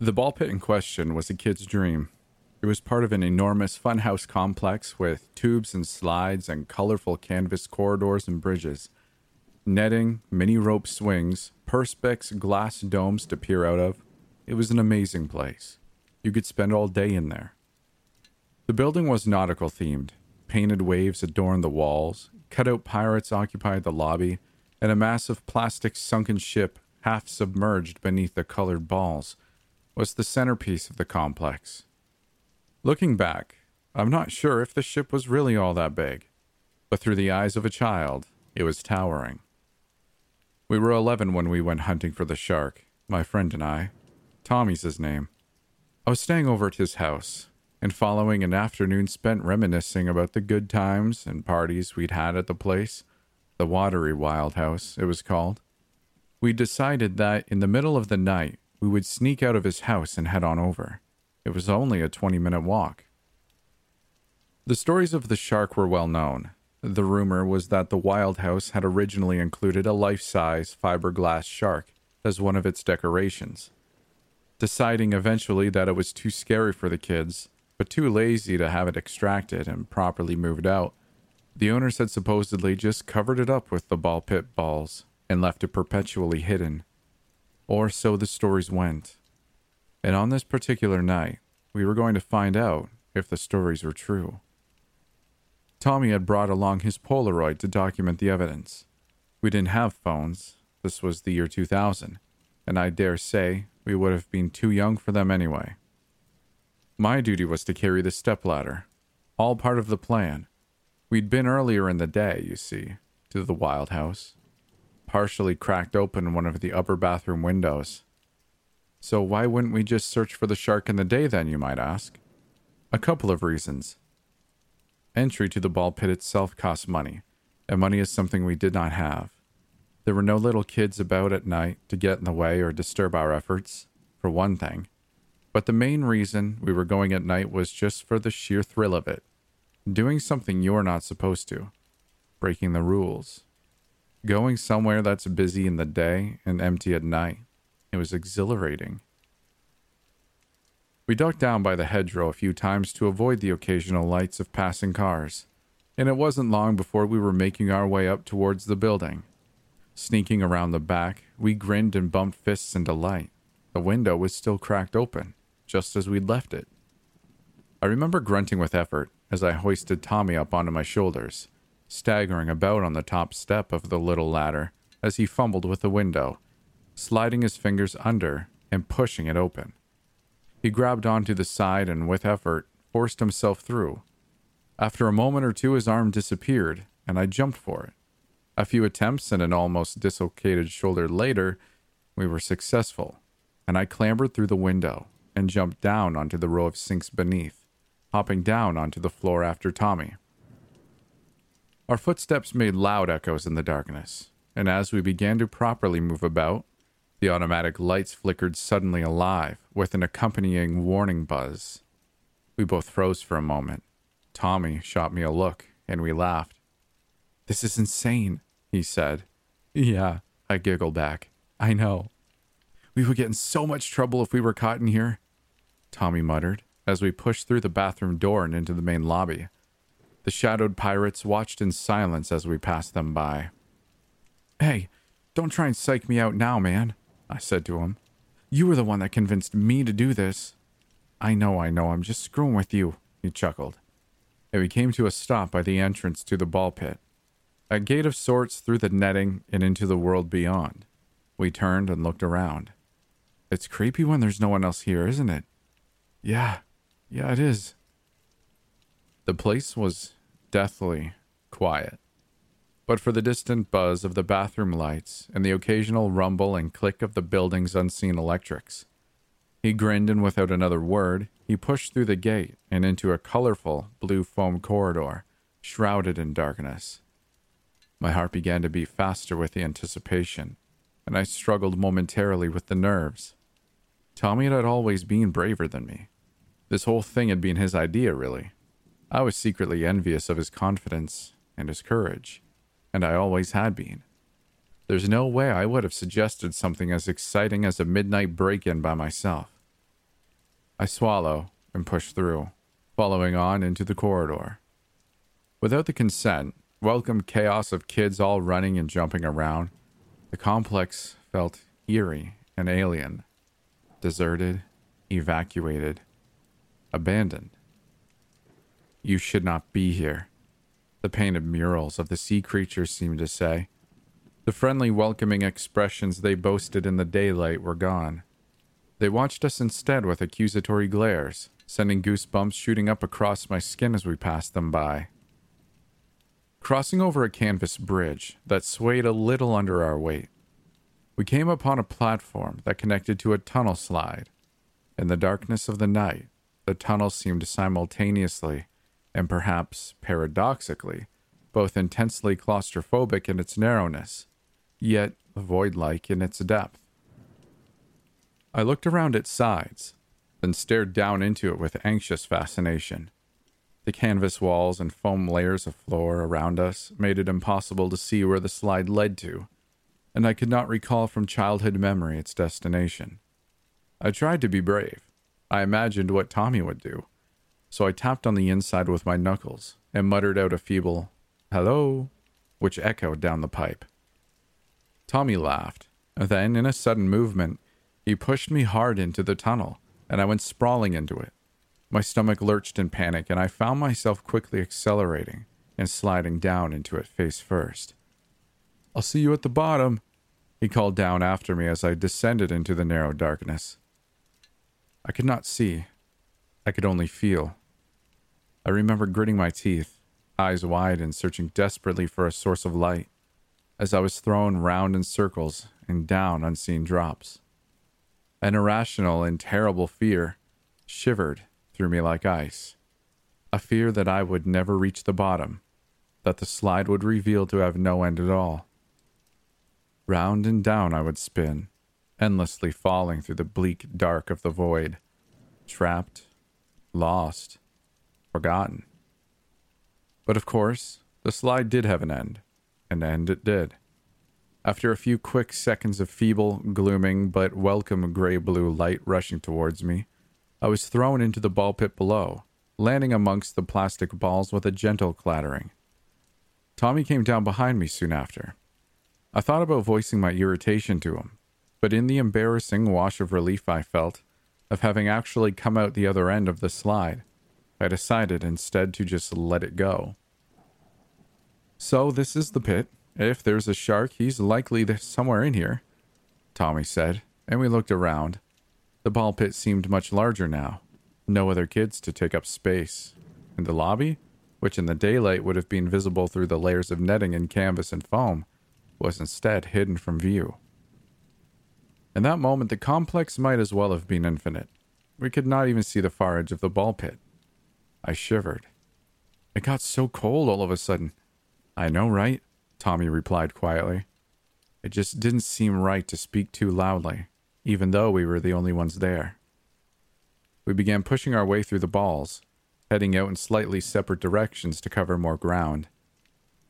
The ball pit in question was a kid's dream. It was part of an enormous funhouse complex with tubes and slides and colorful canvas corridors and bridges, netting, mini rope swings, perspex glass domes to peer out of. It was an amazing place. You could spend all day in there. The building was nautical themed. Painted waves adorned the walls, cutout pirates occupied the lobby, and a massive plastic sunken ship, half submerged beneath the colored balls, was the centerpiece of the complex. Looking back, I'm not sure if the ship was really all that big, but through the eyes of a child, it was towering. We were 11 when we went hunting for the shark, my friend and I. Tommy's his name. I was staying over at his house, and following an afternoon spent reminiscing about the good times and parties we'd had at the place, the Watery Wild House, it was called, we decided that in the middle of the night we would sneak out of his house and head on over. It was only a 20 minute walk. The stories of the shark were well known. The rumor was that the Wild House had originally included a life size fiberglass shark as one of its decorations. Deciding eventually that it was too scary for the kids, but too lazy to have it extracted and properly moved out, the owners had supposedly just covered it up with the ball pit balls and left it perpetually hidden or so the stories went. And on this particular night, we were going to find out if the stories were true. Tommy had brought along his Polaroid to document the evidence. We didn't have phones. This was the year 2000, and I dare say we would have been too young for them anyway. My duty was to carry the stepladder, all part of the plan. We'd been earlier in the day, you see, to the Wild House partially cracked open one of the upper bathroom windows. So, why wouldn't we just search for the shark in the day then, you might ask? A couple of reasons. Entry to the ball pit itself costs money, and money is something we did not have. There were no little kids about at night to get in the way or disturb our efforts, for one thing. But the main reason we were going at night was just for the sheer thrill of it doing something you're not supposed to, breaking the rules. Going somewhere that's busy in the day and empty at night, it was exhilarating. We ducked down by the hedgerow a few times to avoid the occasional lights of passing cars, and it wasn't long before we were making our way up towards the building. Sneaking around the back, we grinned and bumped fists in delight. The window was still cracked open, just as we'd left it. I remember grunting with effort as I hoisted Tommy up onto my shoulders staggering about on the top step of the little ladder as he fumbled with the window, sliding his fingers under and pushing it open. He grabbed onto the side and, with effort, forced himself through. After a moment or two, his arm disappeared, and I jumped for it. A few attempts and an almost dislocated shoulder later, we were successful, and I clambered through the window and jumped down onto the row of sinks beneath, hopping down onto the floor after Tommy. Our footsteps made loud echoes in the darkness, and as we began to properly move about, the automatic lights flickered suddenly alive with an accompanying warning buzz. We both froze for a moment. Tommy shot me a look, and we laughed. This is insane, he said. Yeah, I giggled back. I know. We would get in so much trouble if we were caught in here, Tommy muttered as we pushed through the bathroom door and into the main lobby. The shadowed pirates watched in silence as we passed them by. Hey, don't try and psych me out now, man, I said to him. You were the one that convinced me to do this. I know, I know, I'm just screwing with you, he chuckled. And we came to a stop by the entrance to the ball pit, a gate of sorts through the netting and into the world beyond. We turned and looked around. It's creepy when there's no one else here, isn't it? Yeah, yeah, it is. The place was deathly quiet. but for the distant buzz of the bathroom lights and the occasional rumble and click of the building's unseen electrics. He grinned, and without another word, he pushed through the gate and into a colorful blue foam corridor, shrouded in darkness. My heart began to beat faster with the anticipation, and I struggled momentarily with the nerves. Tommy had always been braver than me. This whole thing had been his idea, really. I was secretly envious of his confidence and his courage, and I always had been. There's no way I would have suggested something as exciting as a midnight break in by myself. I swallow and push through, following on into the corridor. Without the consent, welcome chaos of kids all running and jumping around, the complex felt eerie and alien, deserted, evacuated, abandoned. You should not be here, the painted murals of the sea creatures seemed to say. The friendly, welcoming expressions they boasted in the daylight were gone. They watched us instead with accusatory glares, sending goosebumps shooting up across my skin as we passed them by. Crossing over a canvas bridge that swayed a little under our weight, we came upon a platform that connected to a tunnel slide. In the darkness of the night, the tunnel seemed simultaneously, and perhaps paradoxically, both intensely claustrophobic in its narrowness, yet void like in its depth. I looked around its sides, then stared down into it with anxious fascination. The canvas walls and foam layers of floor around us made it impossible to see where the slide led to, and I could not recall from childhood memory its destination. I tried to be brave. I imagined what Tommy would do, so I tapped on the inside with my knuckles and muttered out a feeble, hello, which echoed down the pipe. Tommy laughed. Then, in a sudden movement, he pushed me hard into the tunnel, and I went sprawling into it. My stomach lurched in panic, and I found myself quickly accelerating and sliding down into it face first. I'll see you at the bottom, he called down after me as I descended into the narrow darkness. I could not see, I could only feel. I remember gritting my teeth, eyes wide and searching desperately for a source of light, as I was thrown round in circles and down unseen drops. An irrational and terrible fear shivered through me like ice. A fear that I would never reach the bottom, that the slide would reveal to have no end at all. Round and down I would spin, endlessly falling through the bleak dark of the void, trapped, lost, forgotten. But of course, the slide did have an end, and end it did. After a few quick seconds of feeble, glooming, but welcome gray blue light rushing towards me, I was thrown into the ball pit below, landing amongst the plastic balls with a gentle clattering. Tommy came down behind me soon after. I thought about voicing my irritation to him, but in the embarrassing wash of relief I felt of having actually come out the other end of the slide, I decided instead to just let it go. So, this is the pit, if there's a shark, he's likely somewhere in here, Tommy said, and we looked around. The ball pit seemed much larger now. No other kids to take up space. And the lobby, which in the daylight would have been visible through the layers of netting and canvas and foam, was instead hidden from view. In that moment, the complex might as well have been infinite. We could not even see the far edge of the ball pit. I shivered. It got so cold all of a sudden. I know, right? Tommy replied quietly. It just didn't seem right to speak too loudly, even though we were the only ones there. We began pushing our way through the balls, heading out in slightly separate directions to cover more ground.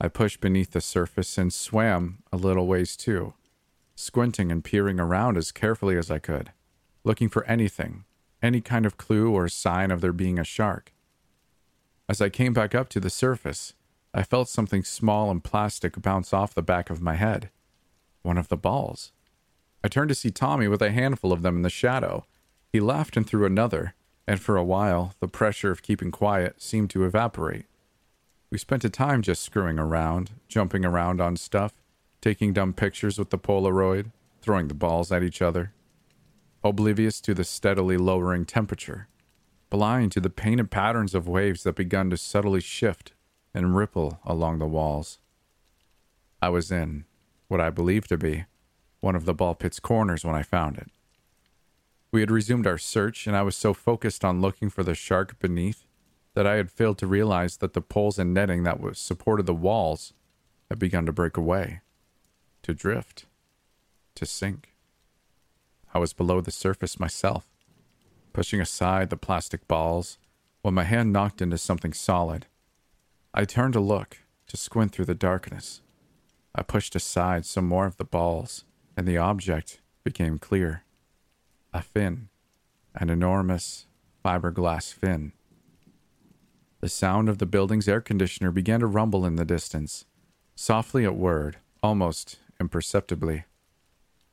I pushed beneath the surface and swam a little ways too, squinting and peering around as carefully as I could, looking for anything, any kind of clue or sign of there being a shark. As I came back up to the surface, I felt something small and plastic bounce off the back of my head. One of the balls. I turned to see Tommy with a handful of them in the shadow. He laughed and threw another, and for a while, the pressure of keeping quiet seemed to evaporate. We spent a time just screwing around, jumping around on stuff, taking dumb pictures with the Polaroid, throwing the balls at each other. Oblivious to the steadily lowering temperature, blind to the painted patterns of waves that began to subtly shift and ripple along the walls. I was in what I believed to be one of the ball pit's corners when I found it. We had resumed our search, and I was so focused on looking for the shark beneath that I had failed to realize that the poles and netting that was supported the walls had begun to break away, to drift, to sink. I was below the surface myself, pushing aside the plastic balls when my hand knocked into something solid. I turned to look, to squint through the darkness. I pushed aside some more of the balls, and the object became clear. A fin, an enormous fiberglass fin. The sound of the building's air conditioner began to rumble in the distance, softly at word, almost imperceptibly.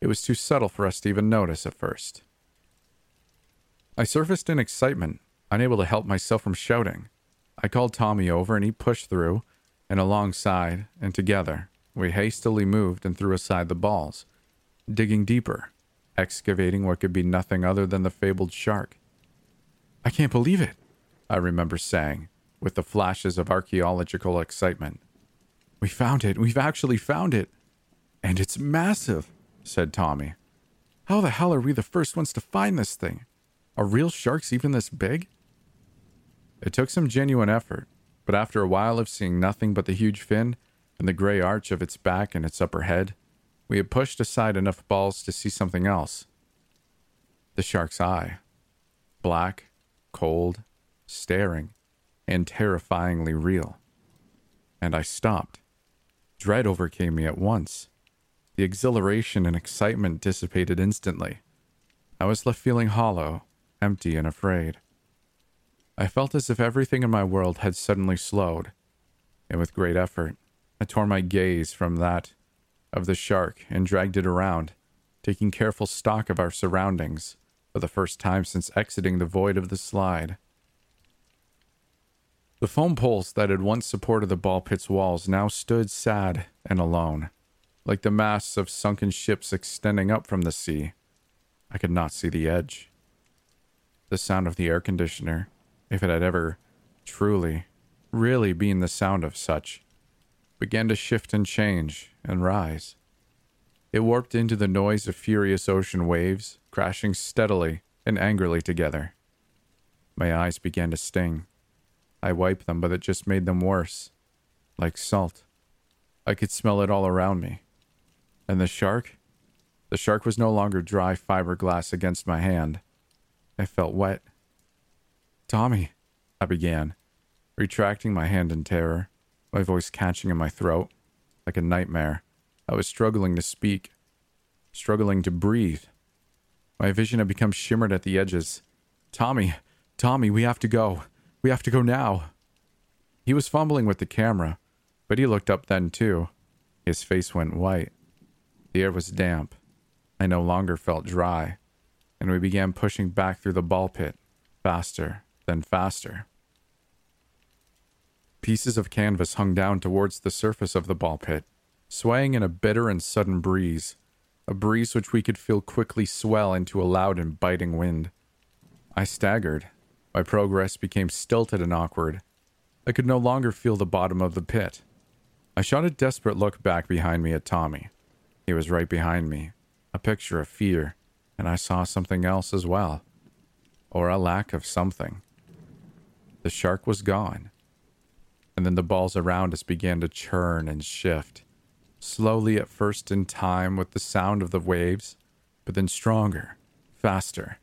It was too subtle for us to even notice at first. I surfaced in excitement, unable to help myself from shouting. I called Tommy over and he pushed through and alongside, and together we hastily moved and threw aside the balls, digging deeper, excavating what could be nothing other than the fabled shark. I can't believe it, I remember saying, with the flashes of archaeological excitement. We found it. We've actually found it. And it's massive, said Tommy. How the hell are we the first ones to find this thing? Are real sharks even this big? It took some genuine effort, but after a while of seeing nothing but the huge fin and the gray arch of its back and its upper head, we had pushed aside enough balls to see something else. The shark's eye. Black, cold, staring, and terrifyingly real. And I stopped. Dread overcame me at once. The exhilaration and excitement dissipated instantly. I was left feeling hollow, empty, and afraid. I felt as if everything in my world had suddenly slowed, and with great effort, I tore my gaze from that of the shark and dragged it around, taking careful stock of our surroundings for the first time since exiting the void of the slide. The foam poles that had once supported the ball pit's walls now stood sad and alone, like the masts of sunken ships extending up from the sea. I could not see the edge. The sound of the air conditioner, if it had ever truly, really been the sound of such, began to shift and change and rise. It warped into the noise of furious ocean waves crashing steadily and angrily together. My eyes began to sting. I wiped them, but it just made them worse. Like salt. I could smell it all around me. And the shark? The shark was no longer dry fiberglass against my hand. I felt wet. Tommy, I began, retracting my hand in terror, my voice catching in my throat. Like a nightmare, I was struggling to speak, struggling to breathe. My vision had become shimmered at the edges. Tommy, Tommy, we have to go. We have to go now. He was fumbling with the camera, but he looked up then too. His face went white. The air was damp. I no longer felt dry, and we began pushing back through the ball pit, faster, then faster. Pieces of canvas hung down towards the surface of the ball pit, swaying in a bitter and sudden breeze, a breeze which we could feel quickly swell into a loud and biting wind. I staggered, my progress became stilted and awkward. I could no longer feel the bottom of the pit. I shot a desperate look back behind me at Tommy. He was right behind me, a picture of fear, and I saw something else as well. Or a lack of something. The shark was gone. And then the balls around us began to churn and shift, slowly at first in time with the sound of the waves, but then stronger, faster,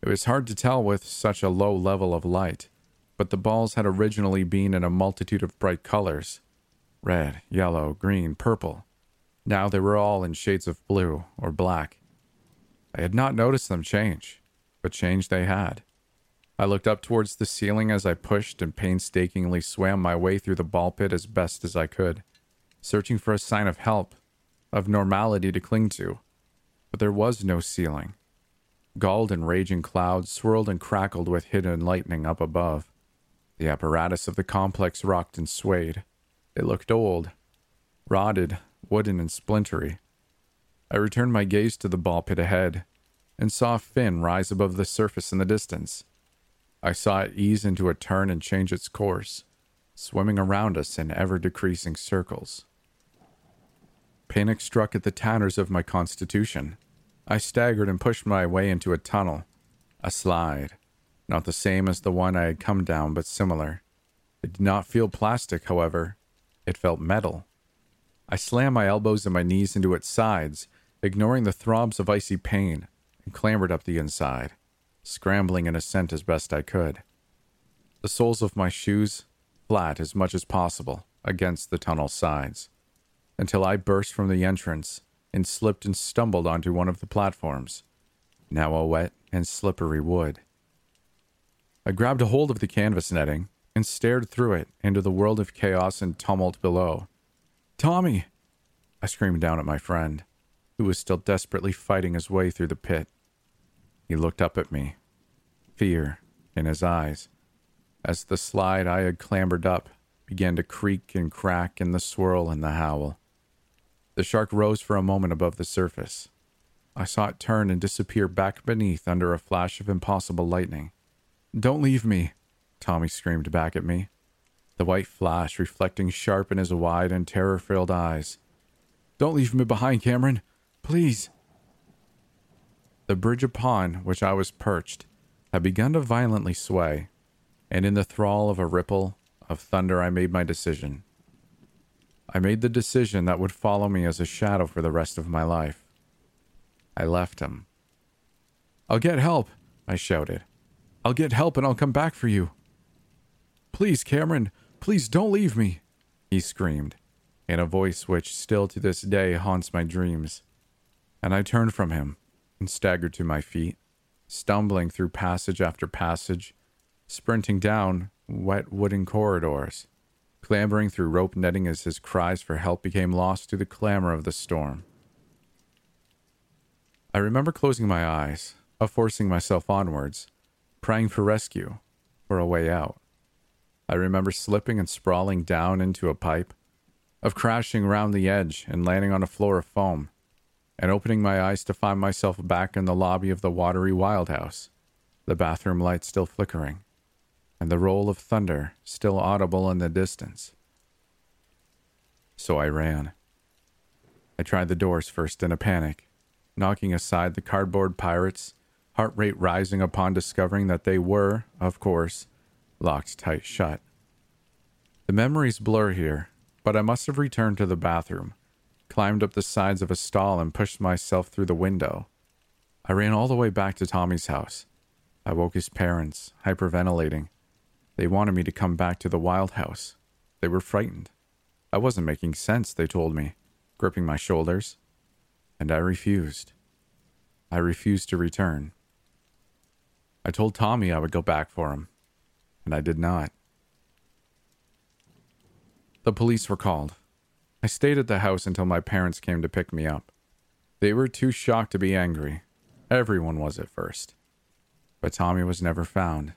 it was hard to tell with such a low level of light, but the balls had originally been in a multitude of bright colors red, yellow, green, purple. Now they were all in shades of blue or black. I had not noticed them change, but change they had. I looked up towards the ceiling as I pushed and painstakingly swam my way through the ball pit as best as I could, searching for a sign of help, of normality to cling to. But there was no ceiling. Galled and raging clouds swirled and crackled with hidden lightning up above. The apparatus of the complex rocked and swayed. It looked old, rotted, wooden, and splintery. I returned my gaze to the ball pit ahead and saw a fin rise above the surface in the distance. I saw it ease into a turn and change its course, swimming around us in ever decreasing circles. Panic struck at the tanners of my constitution. I staggered and pushed my way into a tunnel. A slide. Not the same as the one I had come down, but similar. It did not feel plastic, however. It felt metal. I slammed my elbows and my knees into its sides, ignoring the throbs of icy pain, and clambered up the inside, scrambling in ascent as best I could. The soles of my shoes flat as much as possible against the tunnel sides until I burst from the entrance and slipped and stumbled onto one of the platforms, now a wet and slippery wood. I grabbed a hold of the canvas netting and stared through it into the world of chaos and tumult below. Tommy! I screamed down at my friend, who was still desperately fighting his way through the pit. He looked up at me, fear in his eyes, as the slide I had clambered up began to creak and crack in the swirl and the howl. The shark rose for a moment above the surface. I saw it turn and disappear back beneath under a flash of impossible lightning. Don't leave me, Tommy screamed back at me, the white flash reflecting sharp in his wide and terror filled eyes. Don't leave me behind, Cameron. Please. The bridge upon which I was perched had begun to violently sway, and in the thrall of a ripple of thunder I made my decision. I made the decision that would follow me as a shadow for the rest of my life. I left him. I'll get help, I shouted. I'll get help and I'll come back for you. Please, Cameron, please don't leave me, he screamed, in a voice which still to this day haunts my dreams. And I turned from him and staggered to my feet, stumbling through passage after passage, sprinting down wet wooden corridors clambering through rope netting as his cries for help became lost to the clamor of the storm. I remember closing my eyes, of forcing myself onwards, praying for rescue, for a way out. I remember slipping and sprawling down into a pipe, of crashing round the edge and landing on a floor of foam, and opening my eyes to find myself back in the lobby of the watery wild house, the bathroom light still flickering and the roll of thunder still audible in the distance. So I ran. I tried the doors first in a panic, knocking aside the cardboard pirates, heart rate rising upon discovering that they were, of course, locked tight shut. The memories blur here, but I must have returned to the bathroom, climbed up the sides of a stall, and pushed myself through the window. I ran all the way back to Tommy's house. I woke his parents, hyperventilating. They wanted me to come back to the wild house. They were frightened. I wasn't making sense, they told me, gripping my shoulders. And I refused. I refused to return. I told Tommy I would go back for him, and I did not. The police were called. I stayed at the house until my parents came to pick me up. They were too shocked to be angry. Everyone was at first. But Tommy was never found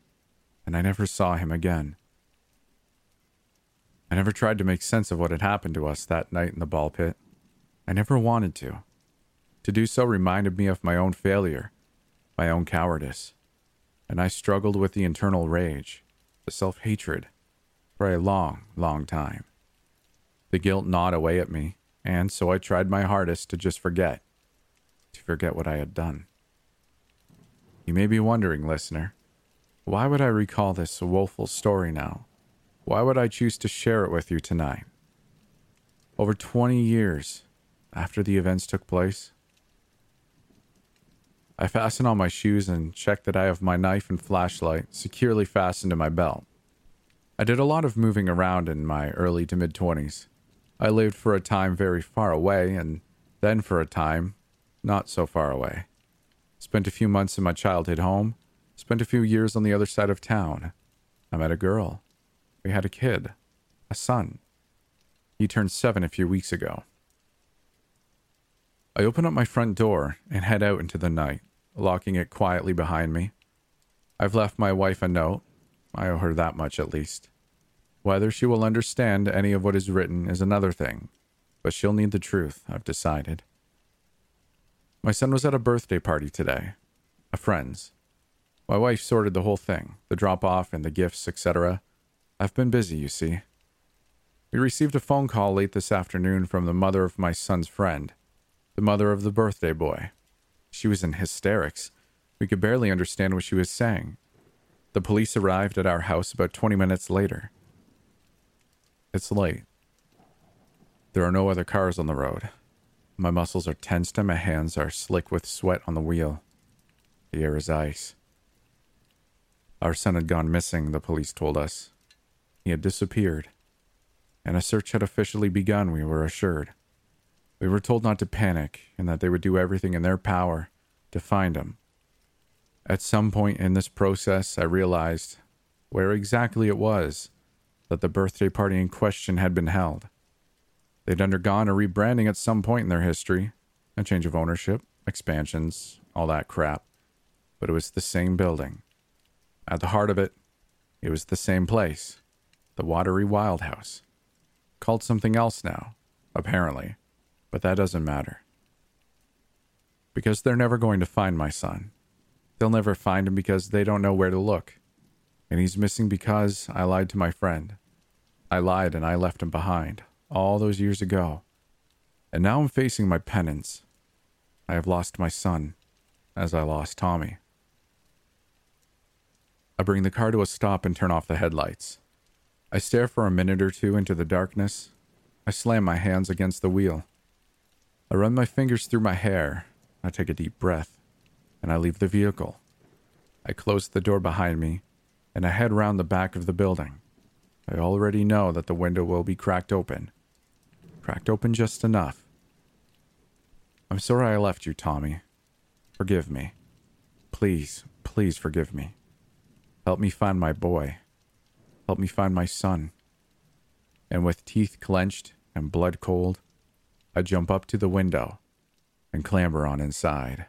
and I never saw him again. I never tried to make sense of what had happened to us that night in the ball pit. I never wanted to. To do so reminded me of my own failure, my own cowardice, and I struggled with the internal rage, the self hatred, for a long, long time. The guilt gnawed away at me, and so I tried my hardest to just forget, to forget what I had done. You may be wondering, listener, why would I recall this woeful story now? Why would I choose to share it with you tonight? Over 20 years after the events took place, I fasten on my shoes and check that I have my knife and flashlight securely fastened to my belt. I did a lot of moving around in my early to mid 20s. I lived for a time very far away, and then for a time not so far away. Spent a few months in my childhood home, Spent a few years on the other side of town. I met a girl. We had a kid, a son. He turned seven a few weeks ago. I open up my front door and head out into the night, locking it quietly behind me. I've left my wife a note. I owe her that much at least. Whether she will understand any of what is written is another thing, but she'll need the truth, I've decided. My son was at a birthday party today, a friend's. My wife sorted the whole thing the drop off and the gifts, etc. I've been busy, you see. We received a phone call late this afternoon from the mother of my son's friend, the mother of the birthday boy. She was in hysterics. We could barely understand what she was saying. The police arrived at our house about 20 minutes later. It's late. There are no other cars on the road. My muscles are tensed and my hands are slick with sweat on the wheel. The air is ice. Our son had gone missing, the police told us. He had disappeared. And a search had officially begun, we were assured. We were told not to panic and that they would do everything in their power to find him. At some point in this process, I realized where exactly it was that the birthday party in question had been held. They'd undergone a rebranding at some point in their history, a change of ownership, expansions, all that crap. But it was the same building. At the heart of it, it was the same place the Watery Wild House. Called something else now, apparently, but that doesn't matter. Because they're never going to find my son. They'll never find him because they don't know where to look. And he's missing because I lied to my friend. I lied and I left him behind, all those years ago. And now I'm facing my penance. I have lost my son, as I lost Tommy. I bring the car to a stop and turn off the headlights. I stare for a minute or two into the darkness. I slam my hands against the wheel. I run my fingers through my hair. I take a deep breath, and I leave the vehicle. I close the door behind me, and I head round the back of the building. I already know that the window will be cracked open. Cracked open just enough. I'm sorry I left you, Tommy. Forgive me. Please, please forgive me. Help me find my boy. Help me find my son. And with teeth clenched and blood cold, I jump up to the window and clamber on inside.